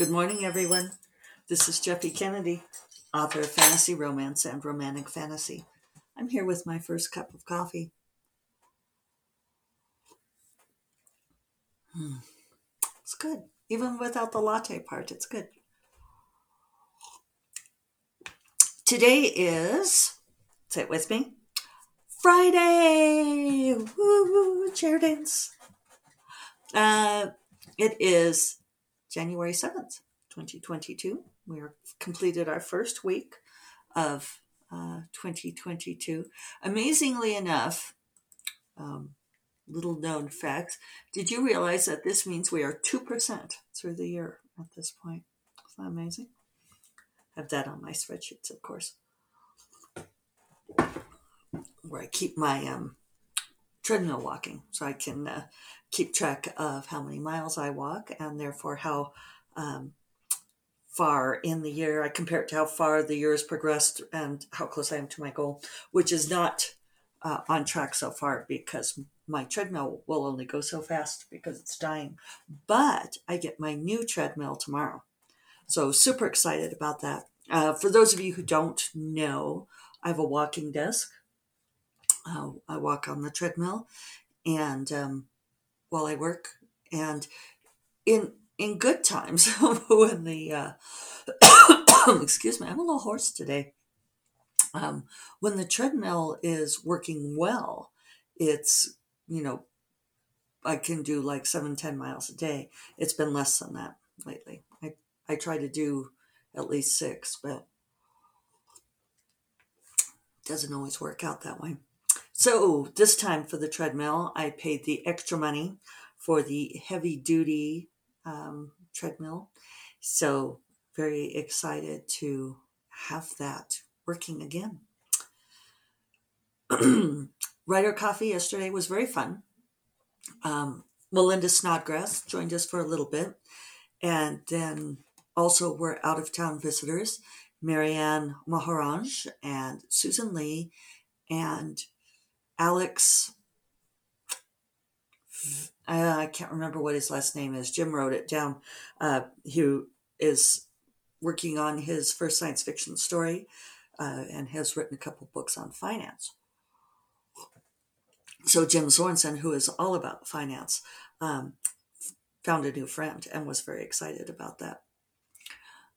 Good morning, everyone. This is Jeffe Kennedy, author of fantasy romance and romantic fantasy. I'm here with my first cup of coffee. Hmm. It's good. Even without the latte part, it's good. Today is, say it with me, Friday! Woo! Chair dance. Uh, it is January 7th, 2022. We completed our first week of uh, 2022. Amazingly enough, um, little known fact, did you realize that this means we are 2% through the year at this point? Isn't that amazing? I have that on my spreadsheets, of course, where I keep my um, treadmill walking so I can uh, keep track of how many miles I walk and therefore how um, far in the year I compare it to how far the year has progressed and how close I am to my goal, which is not uh, on track so far because my treadmill will only go so fast because it's dying. But I get my new treadmill tomorrow. So super excited about that. Uh, for those of you who don't know, I have a walking desk. Uh, I walk on the treadmill and um, while I work. And in in good times, when the uh, excuse me, I'm a little hoarse today. Um, when the treadmill is working well, it's you know I can do like seven, ten miles a day. It's been less than that lately. I I try to do at least six, but doesn't always work out that way. So this time for the treadmill, I paid the extra money for the heavy duty um, treadmill. So very excited to have that working again. Writer Coffee yesterday was very fun. Um, Melinda Snodgrass joined us for a little bit. And then also were out of town visitors, Marianne Maharaj and Susan Lee and Alex, uh, I can't remember what his last name is. Jim wrote it down. Uh, who is working on his first science fiction story uh, and has written a couple books on finance. So Jim Sorensen, who is all about finance, um, found a new friend and was very excited about that.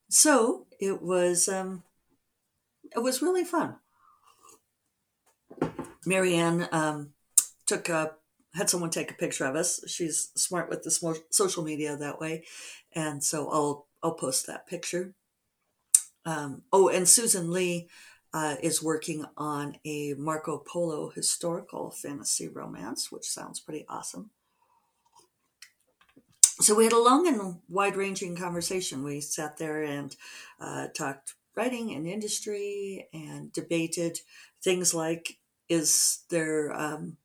So it was um, it was really fun. Marianne um, took a had someone take a picture of us. She's smart with the social media that way, and so I'll I'll post that picture. Um, oh, and Susan Lee uh, is working on a Marco Polo historical fantasy romance, which sounds pretty awesome. So we had a long and wide ranging conversation. We sat there and uh, talked writing and industry and debated things like is there um,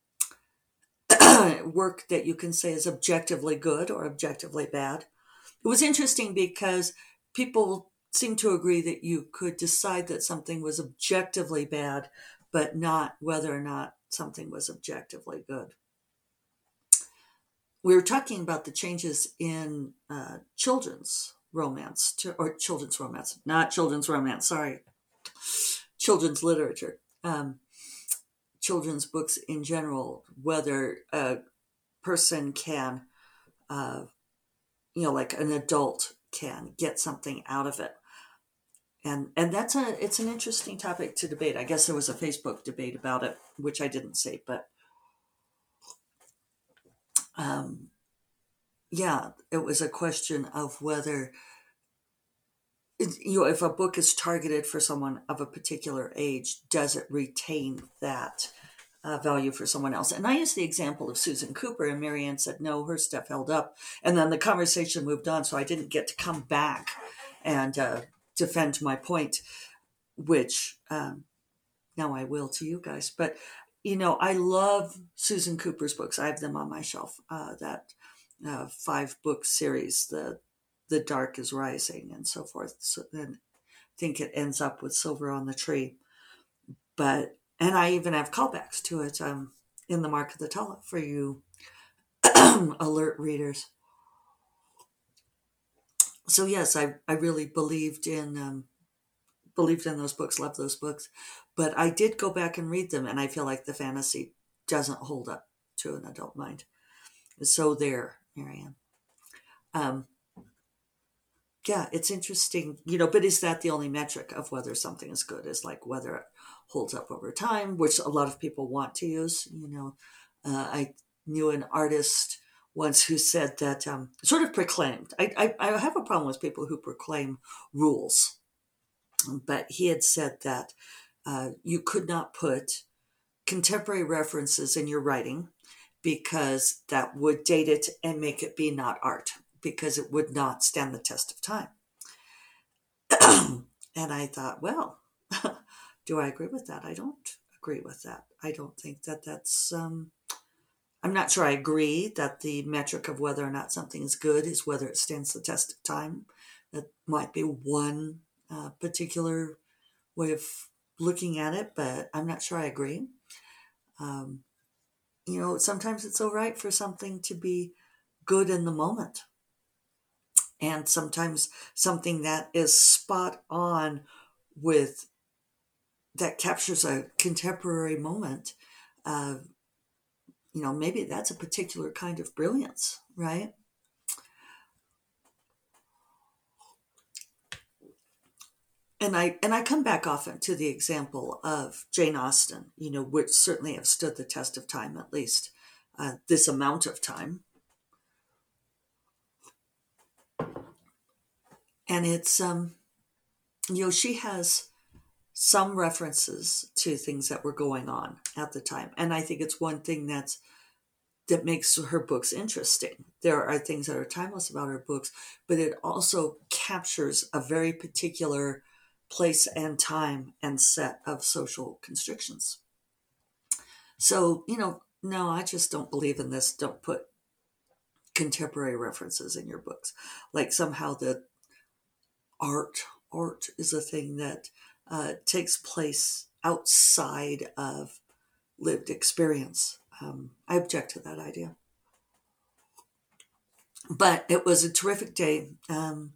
work that you can say is objectively good or objectively bad? It was interesting because people seem to agree that you could decide that something was objectively bad, but not whether or not something was objectively good. We were talking about the changes in uh, children's romance, to, or children's romance, not children's romance, sorry, children's literature. Um, children's books in general, whether a person can, uh, you know, like an adult can get something out of it. And, and that's a it's an interesting topic to debate. I guess there was a Facebook debate about it, which I didn't see, but um, yeah, it was a question of whether you know if a book is targeted for someone of a particular age, does it retain that uh, value for someone else. And I used the example of Susan Cooper, and Marianne said, no, her stuff held up. And then the conversation moved on, so I didn't get to come back and uh, defend my point, which um, now I will to you guys. But, you know, I love Susan Cooper's books. I have them on my shelf, uh, that uh, five book series, the the dark is rising and so forth. So then I think it ends up with silver on the tree. But and I even have callbacks to it um, in the Mark of the Tala for you alert readers. so yes, I, I really believed in um, believed in those books, loved those books, but I did go back and read them, and I feel like the fantasy doesn't hold up to an adult mind. So there, Marianne. Um, yeah, it's interesting, you know, but is that the only metric of whether something is good? Is like whether holds up over time, which a lot of people want to use. You know, uh, I knew an artist once who said that um, sort of proclaimed. I, I, I have a problem with people who proclaim rules, but he had said that uh, you could not put contemporary references in your writing because that would date it and make it be not art because it would not stand the test of time. and I thought, well, do I agree with that? I don't agree with that. I don't think that that's. Um, I'm not sure I agree that the metric of whether or not something is good is whether it stands the test of time. That might be one uh, particular way of looking at it, but I'm not sure I agree. Um, you know, sometimes it's all right for something to be good in the moment and sometimes something that is spot on with that captures a contemporary moment uh, you know maybe that's a particular kind of brilliance right and I and I come back often to the example of Jane Austen, you know, which certainly have stood the test of time, at least uh, this amount of time. and it's um you know she has some references to things that were going on at the time. And i think it's one thing that's that makes her books interesting. There are things that are timeless about her books but it also captures a very particular place and time and set of social constrictions. So you know no i just don't believe in this. Don't put contemporary references in your books. Like somehow the art. Art is a thing that uh, takes place outside of lived experience. Um, I object to that idea. But it was a terrific day. Um,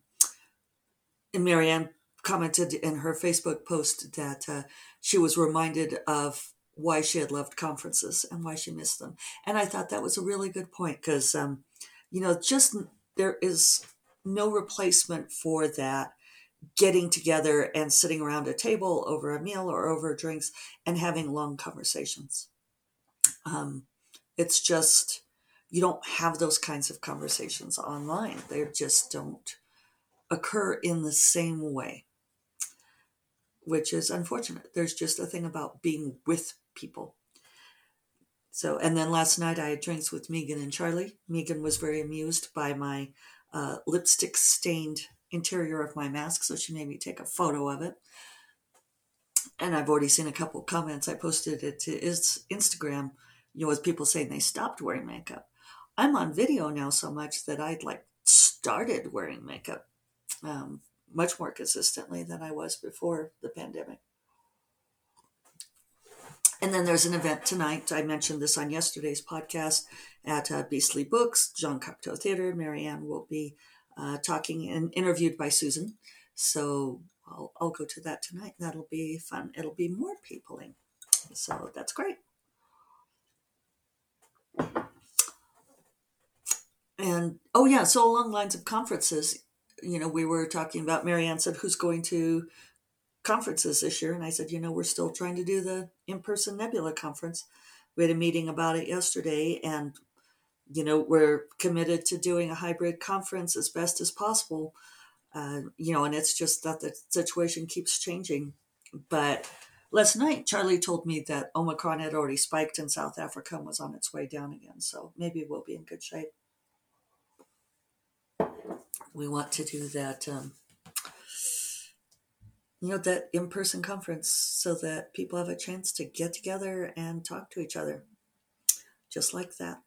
and Marianne commented in her Facebook post that uh, she was reminded of why she had loved conferences and why she missed them. And I thought that was a really good point because, um, you know, just there is no replacement for that getting together and sitting around a table over a meal or over drinks and having long conversations. Um, it's just, you don't have those kinds of conversations online. They just don't occur in the same way, which is unfortunate. There's just a thing about being with people. So, and then last night I had drinks with Megan and Charlie. Megan was very amused by my uh, lipstick stained interior of my mask, so she made me take a photo of it. And I've already seen a couple comments. I posted it to Instagram, you know, with people saying they stopped wearing makeup. I'm on video now so much that I'd like started wearing makeup um, much more consistently than I was before the pandemic. And then there's an event tonight. I mentioned this on yesterday's podcast at uh, Beastly Books, Jean Cocteau Theater. Marianne will be uh, talking and interviewed by Susan. So I'll, I'll go to that tonight. That'll be fun. It'll be more peopling. So that's great. And oh, yeah, so along lines of conferences, you know, we were talking about Marianne said, who's going to conferences this year? And I said, you know, we're still trying to do the in person Nebula conference. We had a meeting about it yesterday, and you know, we're committed to doing a hybrid conference as best as possible. Uh, you know, and it's just that the situation keeps changing. But last night, Charlie told me that Omicron had already spiked in South Africa and was on its way down again. So maybe we'll be in good shape. We want to do that, um, you know, that in person conference so that people have a chance to get together and talk to each other. Just like that.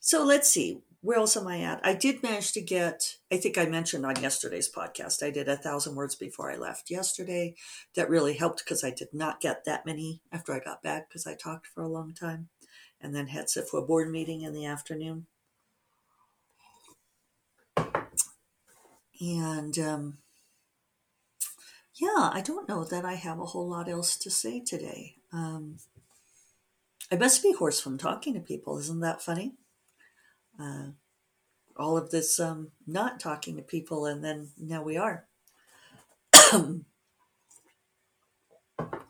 So let's see. Where else am I at? I did manage to get, I think I mentioned on yesterday's podcast, I did a thousand words before I left yesterday. That really helped because I did not get that many after I got back because I talked for a long time and then had a board meeting in the afternoon. And um, yeah, I don't know that I have a whole lot else to say today. Um, I must be hoarse from talking to people. Isn't that funny? Uh, all of this um, not talking to people, and then now we are. I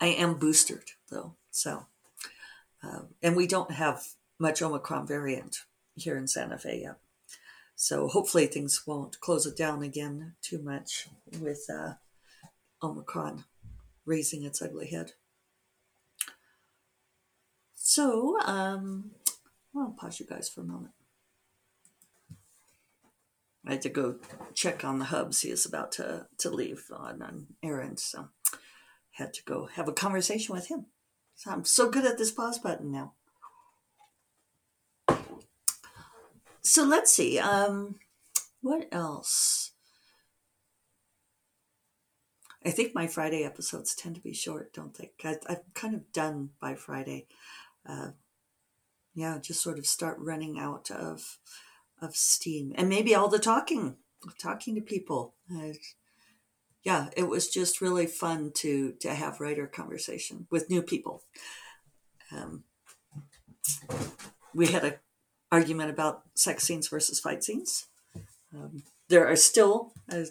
am boosted though, so uh, and we don't have much Omicron variant here in Santa Fe yet. So hopefully things won't close it down again too much with uh, Omicron raising its ugly head. So um, I'll pause you guys for a moment. I had to go check on the hubs. He is about to, to leave on an errand, so had to go have a conversation with him. So I'm so good at this pause button now. So let's see. Um, what else? I think my Friday episodes tend to be short, don't they? I, I'm kind of done by Friday. Uh, yeah, just sort of start running out of of steam, and maybe all the talking, talking to people. Uh, yeah, it was just really fun to to have writer conversation with new people. Um, we had a argument about sex scenes versus fight scenes. Um, there are still uh,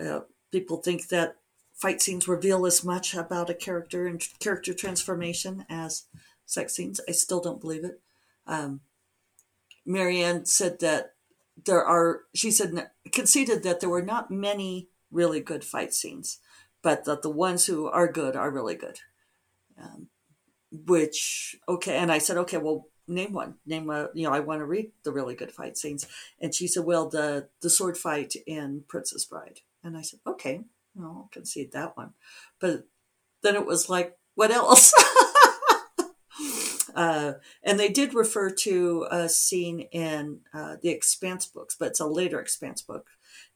uh, people think that fight scenes reveal as much about a character and character transformation as sex scenes. I still don't believe it. Um, Marianne said that there are. She said conceded that there were not many really good fight scenes, but that the ones who are good are really good. Um, which okay, and I said okay, well name one name a you know i want to read the really good fight scenes and she said well the the sword fight in princess bride and i said okay i'll concede that one but then it was like what else uh, and they did refer to a scene in uh, the expanse books but it's a later expanse book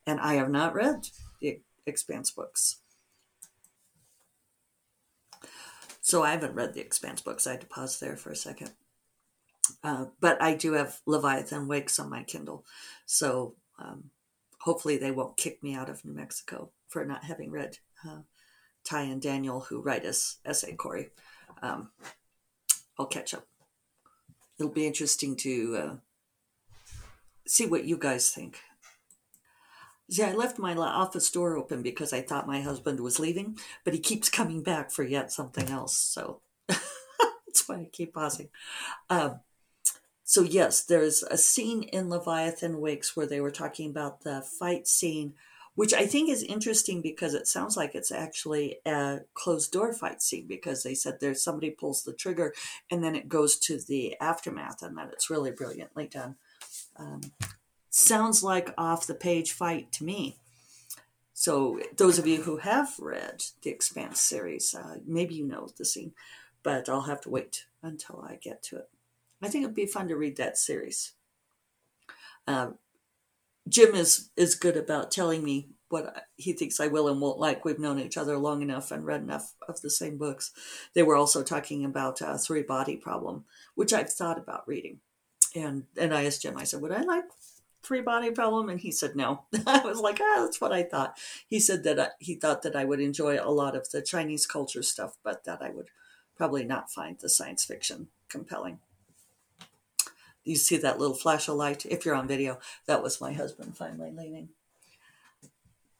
and i have not read the expanse books so i haven't read the expanse books i had to pause there for a second uh, but I do have Leviathan Wakes on my Kindle. So um, hopefully they won't kick me out of New Mexico for not having read uh, Ty and Daniel, who write us S.A. Corey. Um, I'll catch up. It'll be interesting to uh, see what you guys think. See, I left my office door open because I thought my husband was leaving, but he keeps coming back for yet something else. So that's why I keep pausing. Um, so yes, there's a scene in Leviathan Wakes where they were talking about the fight scene, which I think is interesting because it sounds like it's actually a closed door fight scene because they said there's somebody pulls the trigger and then it goes to the aftermath and that it's really brilliantly done. Um, sounds like off the page fight to me. So those of you who have read the Expanse series, uh, maybe you know the scene, but I'll have to wait until I get to it. I think it'd be fun to read that series. Uh, Jim is is good about telling me what he thinks I will and won't like. We've known each other long enough and read enough of the same books. They were also talking about uh, Three Body Problem, which I've thought about reading. And and I asked Jim, I said, would I like Three Body Problem? And he said no. I was like, ah, that's what I thought. He said that uh, he thought that I would enjoy a lot of the Chinese culture stuff, but that I would probably not find the science fiction compelling you see that little flash of light? If you're on video that was my husband finally leaving.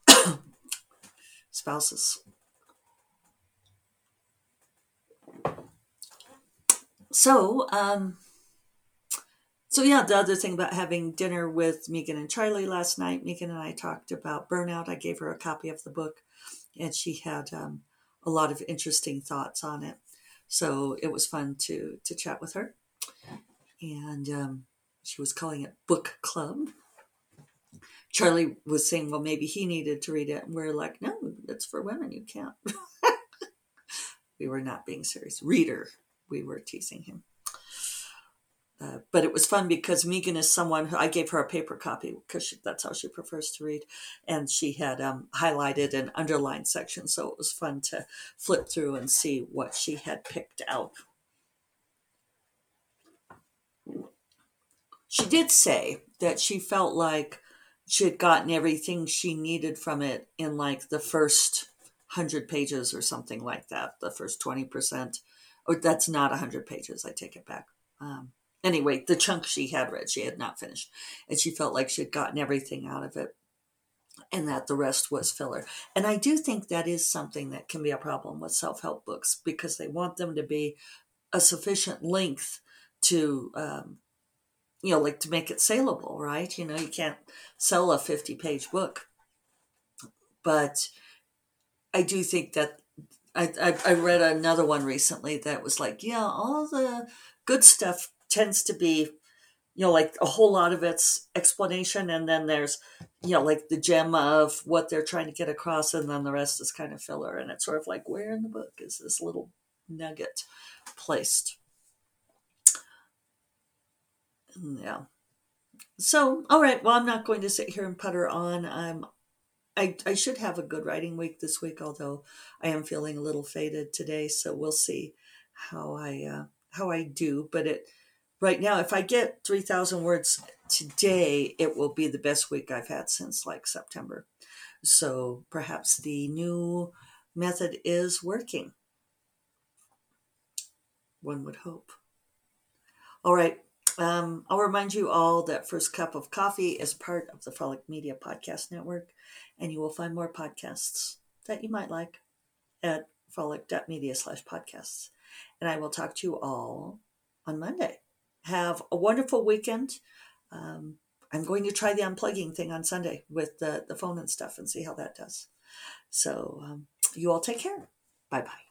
Spouses. So um so yeah the other thing about having dinner with megan and charlie last night megan and i talked about burnout. I gave her a copy of the book and she had um, a lot of interesting thoughts on it. So it was fun to to chat with her and um, she was calling it book club. Charlie was saying, well, maybe he needed to read it. And we're like, no, it's for women. You can't. we were not being serious. Reader, we were teasing him. Uh, but it was fun because Megan is someone who I gave her a paper copy because that's how she prefers to read. And she had um, highlighted and underlined section. So it was fun to flip through and see what she had picked out she did say that she felt like she had gotten everything she needed from it in like the first 100 pages or something like that, the first 20%. Or that's not 100 pages, I take it back. Um, anyway, the chunk she had read, she had not finished. And she felt like she had gotten everything out of it and that the rest was filler. And I do think that is something that can be a problem with self help books because they want them to be a sufficient length to, um, you know, like to make it saleable, right? You know, you can't sell a 50 page book. But I do think that I, I, I read another one recently that was like, yeah, all the good stuff tends to be you know, like a whole lot of it's explanation, and then there's, you know, like the gem of what they're trying to get across, and then the rest is kind of filler. And it's sort of like, where in the book is this little nugget placed? Yeah. So, all right. Well, I'm not going to sit here and putter on. I'm. I, I should have a good writing week this week, although I am feeling a little faded today. So we'll see how I uh, how I do. But it right now, if I get 3,000 words today, it will be the best week I've had since like September. So perhaps the new method is working. One would hope. All right. Um, I'll remind you all that First Cup of Coffee is part of the Frolic Media Podcast Network, and you will find more podcasts that you might like at frolic.media slash podcasts. And I will talk to you all on Monday have a wonderful weekend. Um, I'm going to try the unplugging thing on Sunday with the, the phone and stuff and see how that does. So um, you all take care. Bye bye.